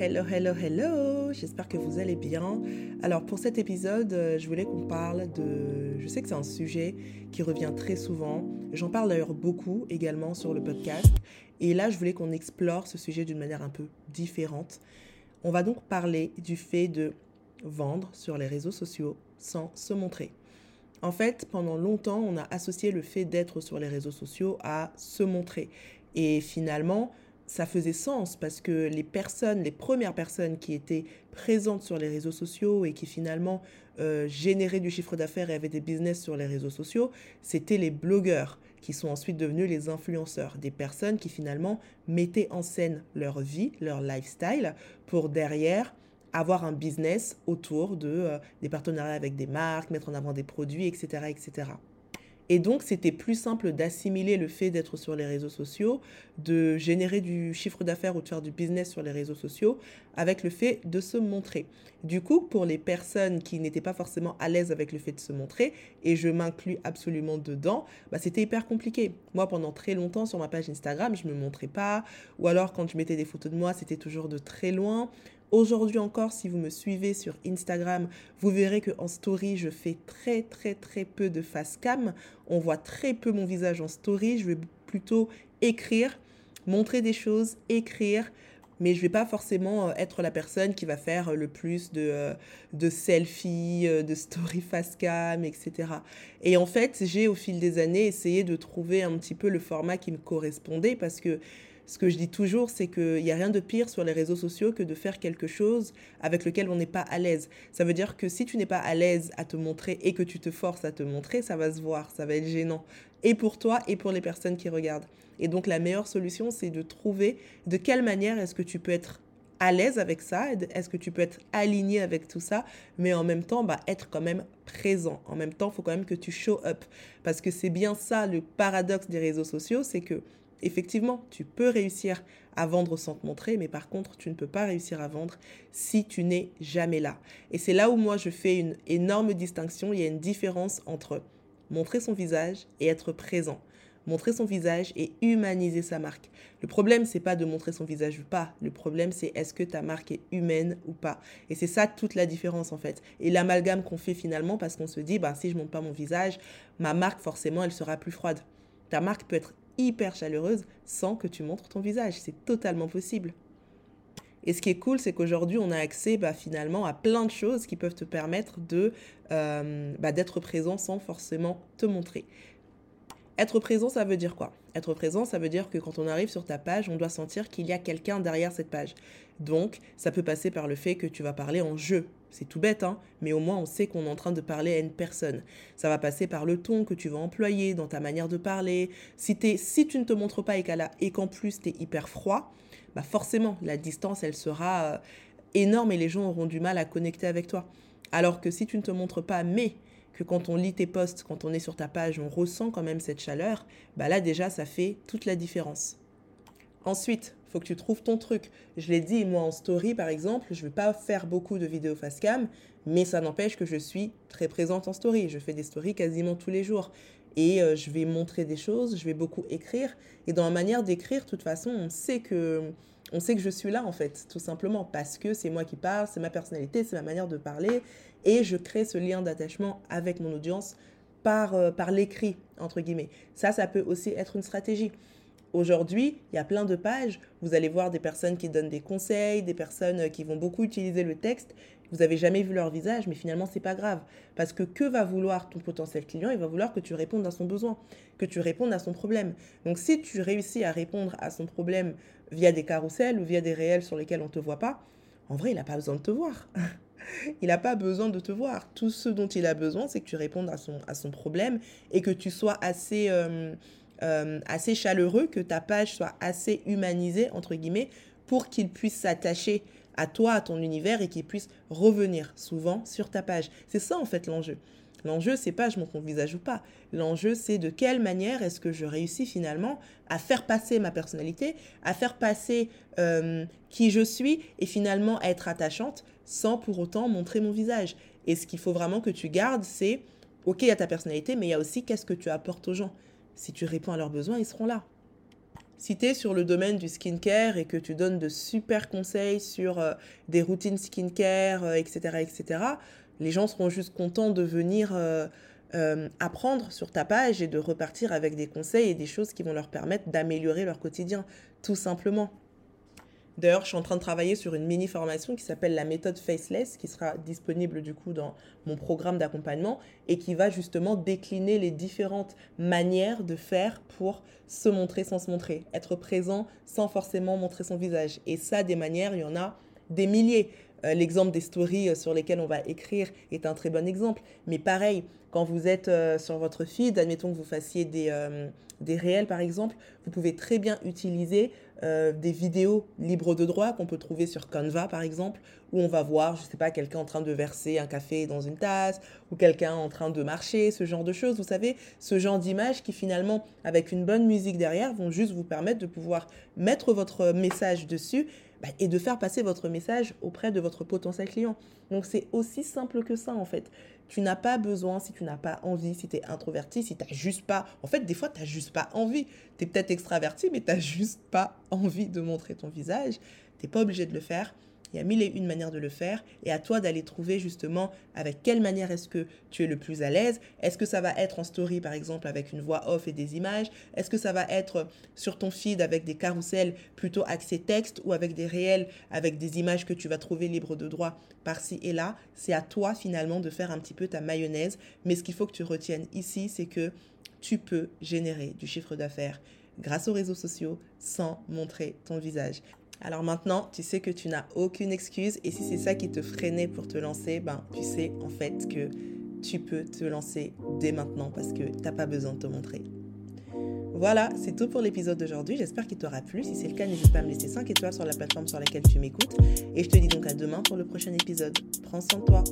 Hello, hello, hello, j'espère que vous allez bien. Alors pour cet épisode, euh, je voulais qu'on parle de... Je sais que c'est un sujet qui revient très souvent. J'en parle d'ailleurs beaucoup également sur le podcast. Et là, je voulais qu'on explore ce sujet d'une manière un peu différente. On va donc parler du fait de vendre sur les réseaux sociaux sans se montrer. En fait, pendant longtemps, on a associé le fait d'être sur les réseaux sociaux à se montrer. Et finalement, ça faisait sens parce que les personnes, les premières personnes qui étaient présentes sur les réseaux sociaux et qui finalement euh, généraient du chiffre d'affaires et avaient des business sur les réseaux sociaux, c'était les blogueurs qui sont ensuite devenus les influenceurs, des personnes qui finalement mettaient en scène leur vie, leur lifestyle, pour derrière avoir un business autour de euh, des partenariats avec des marques, mettre en avant des produits, etc., etc. Et donc, c'était plus simple d'assimiler le fait d'être sur les réseaux sociaux, de générer du chiffre d'affaires ou de faire du business sur les réseaux sociaux avec le fait de se montrer. Du coup, pour les personnes qui n'étaient pas forcément à l'aise avec le fait de se montrer, et je m'inclus absolument dedans, bah, c'était hyper compliqué. Moi, pendant très longtemps, sur ma page Instagram, je ne me montrais pas, ou alors quand je mettais des photos de moi, c'était toujours de très loin. Aujourd'hui encore, si vous me suivez sur Instagram, vous verrez que en story, je fais très très très peu de face cam. On voit très peu mon visage en story. Je vais plutôt écrire, montrer des choses, écrire, mais je vais pas forcément euh, être la personne qui va faire le plus de, euh, de selfies, euh, de story face cam, etc. Et en fait, j'ai au fil des années essayé de trouver un petit peu le format qui me correspondait parce que ce que je dis toujours, c'est qu'il n'y a rien de pire sur les réseaux sociaux que de faire quelque chose avec lequel on n'est pas à l'aise. Ça veut dire que si tu n'es pas à l'aise à te montrer et que tu te forces à te montrer, ça va se voir, ça va être gênant. Et pour toi et pour les personnes qui regardent. Et donc la meilleure solution, c'est de trouver de quelle manière est-ce que tu peux être à l'aise avec ça Est-ce que tu peux être aligné avec tout ça Mais en même temps, bah, être quand même présent. En même temps, il faut quand même que tu show up. Parce que c'est bien ça le paradoxe des réseaux sociaux, c'est que effectivement, tu peux réussir à vendre sans te montrer, mais par contre, tu ne peux pas réussir à vendre si tu n'es jamais là. Et c'est là où moi, je fais une énorme distinction. Il y a une différence entre montrer son visage et être présent. Montrer son visage et humaniser sa marque. Le problème, c'est pas de montrer son visage ou pas. Le problème, c'est est-ce que ta marque est humaine ou pas. Et c'est ça toute la différence en fait. Et l'amalgame qu'on fait finalement parce qu'on se dit, bah, si je montre pas mon visage, ma marque forcément, elle sera plus froide. Ta marque peut être hyper chaleureuse sans que tu montres ton visage. C'est totalement possible. Et ce qui est cool, c'est qu'aujourd'hui, on a accès bah, finalement à plein de choses qui peuvent te permettre de euh, bah, d'être présent sans forcément te montrer. Être présent, ça veut dire quoi? Être présent, ça veut dire que quand on arrive sur ta page, on doit sentir qu'il y a quelqu'un derrière cette page. Donc, ça peut passer par le fait que tu vas parler en jeu. C'est tout bête, hein mais au moins on sait qu'on est en train de parler à une personne. Ça va passer par le ton que tu vas employer dans ta manière de parler. Si, si tu ne te montres pas et qu'en plus tu es hyper froid, bah forcément, la distance, elle sera euh, énorme et les gens auront du mal à connecter avec toi. Alors que si tu ne te montres pas, mais que quand on lit tes posts, quand on est sur ta page, on ressent quand même cette chaleur, bah là déjà ça fait toute la différence. Ensuite, faut que tu trouves ton truc. Je l'ai dit, moi en story par exemple, je ne vais pas faire beaucoup de vidéos face cam, mais ça n'empêche que je suis très présente en story. Je fais des stories quasiment tous les jours. Et euh, je vais montrer des choses, je vais beaucoup écrire. Et dans la manière d'écrire, de toute façon, on sait que on sait que je suis là en fait, tout simplement parce que c'est moi qui parle, c'est ma personnalité, c'est ma manière de parler et je crée ce lien d'attachement avec mon audience par, euh, par l'écrit, entre guillemets. Ça, ça peut aussi être une stratégie. Aujourd'hui, il y a plein de pages. Vous allez voir des personnes qui donnent des conseils, des personnes euh, qui vont beaucoup utiliser le texte. Vous n'avez jamais vu leur visage, mais finalement, c'est pas grave. Parce que que va vouloir ton potentiel client? Il va vouloir que tu répondes à son besoin, que tu répondes à son problème. Donc, si tu réussis à répondre à son problème via des carousels ou via des réels sur lesquels on ne te voit pas, en vrai, il n'a pas besoin de te voir. il n'a pas besoin de te voir. Tout ce dont il a besoin, c'est que tu répondes à son, à son problème et que tu sois assez, euh, euh, assez chaleureux, que ta page soit assez humanisée, entre guillemets, pour qu'il puisse s'attacher à toi, à ton univers et qu'il puisse revenir souvent sur ta page. C'est ça en fait l'enjeu. L'enjeu, c'est pas je montre mon visage ou pas. L'enjeu, c'est de quelle manière est-ce que je réussis finalement à faire passer ma personnalité, à faire passer euh, qui je suis et finalement être attachante sans pour autant montrer mon visage. Et ce qu'il faut vraiment que tu gardes, c'est, ok, il y a ta personnalité, mais il y a aussi qu'est-ce que tu apportes aux gens. Si tu réponds à leurs besoins, ils seront là. Si tu es sur le domaine du skincare et que tu donnes de super conseils sur euh, des routines skincare, etc., euh, etc., les gens seront juste contents de venir euh, apprendre sur ta page et de repartir avec des conseils et des choses qui vont leur permettre d'améliorer leur quotidien, tout simplement. D'ailleurs, je suis en train de travailler sur une mini formation qui s'appelle la méthode Faceless, qui sera disponible du coup dans mon programme d'accompagnement et qui va justement décliner les différentes manières de faire pour se montrer sans se montrer, être présent sans forcément montrer son visage. Et ça, des manières, il y en a des milliers. Euh, l'exemple des stories euh, sur lesquelles on va écrire est un très bon exemple. Mais pareil, quand vous êtes euh, sur votre feed, admettons que vous fassiez des, des réels par exemple, vous pouvez très bien utiliser des vidéos libres de droit qu'on peut trouver sur Canva par exemple, où on va voir, je sais pas, quelqu'un en train de verser un café dans une tasse, ou quelqu'un en train de marcher, ce genre de choses. Vous savez, ce genre d'images qui finalement, avec une bonne musique derrière, vont juste vous permettre de pouvoir mettre votre message dessus bah, et de faire passer votre message auprès de votre potentiel client. Donc c'est aussi simple que ça en fait. Tu n'as pas besoin, si tu n'as pas envie, si tu es introverti, si tu n'as juste pas... En fait, des fois, tu n'as juste pas envie. Tu es peut-être extraverti, mais tu n'as juste pas envie de montrer ton visage. Tu n'es pas obligé de le faire. Il y a mille et une manières de le faire et à toi d'aller trouver justement avec quelle manière est-ce que tu es le plus à l'aise. Est-ce que ça va être en story par exemple avec une voix off et des images? Est-ce que ça va être sur ton feed avec des carousels plutôt axés texte ou avec des réels avec des images que tu vas trouver libres de droit par-ci et là? C'est à toi finalement de faire un petit peu ta mayonnaise. Mais ce qu'il faut que tu retiennes ici, c'est que tu peux générer du chiffre d'affaires grâce aux réseaux sociaux sans montrer ton visage. Alors maintenant, tu sais que tu n'as aucune excuse et si c'est ça qui te freinait pour te lancer, ben tu sais en fait que tu peux te lancer dès maintenant parce que tu n'as pas besoin de te montrer. Voilà, c'est tout pour l'épisode d'aujourd'hui. J'espère qu'il t'aura plu. Si c'est le cas, n'hésite pas à me laisser 5 étoiles sur la plateforme sur laquelle tu m'écoutes. Et je te dis donc à demain pour le prochain épisode. Prends soin de toi.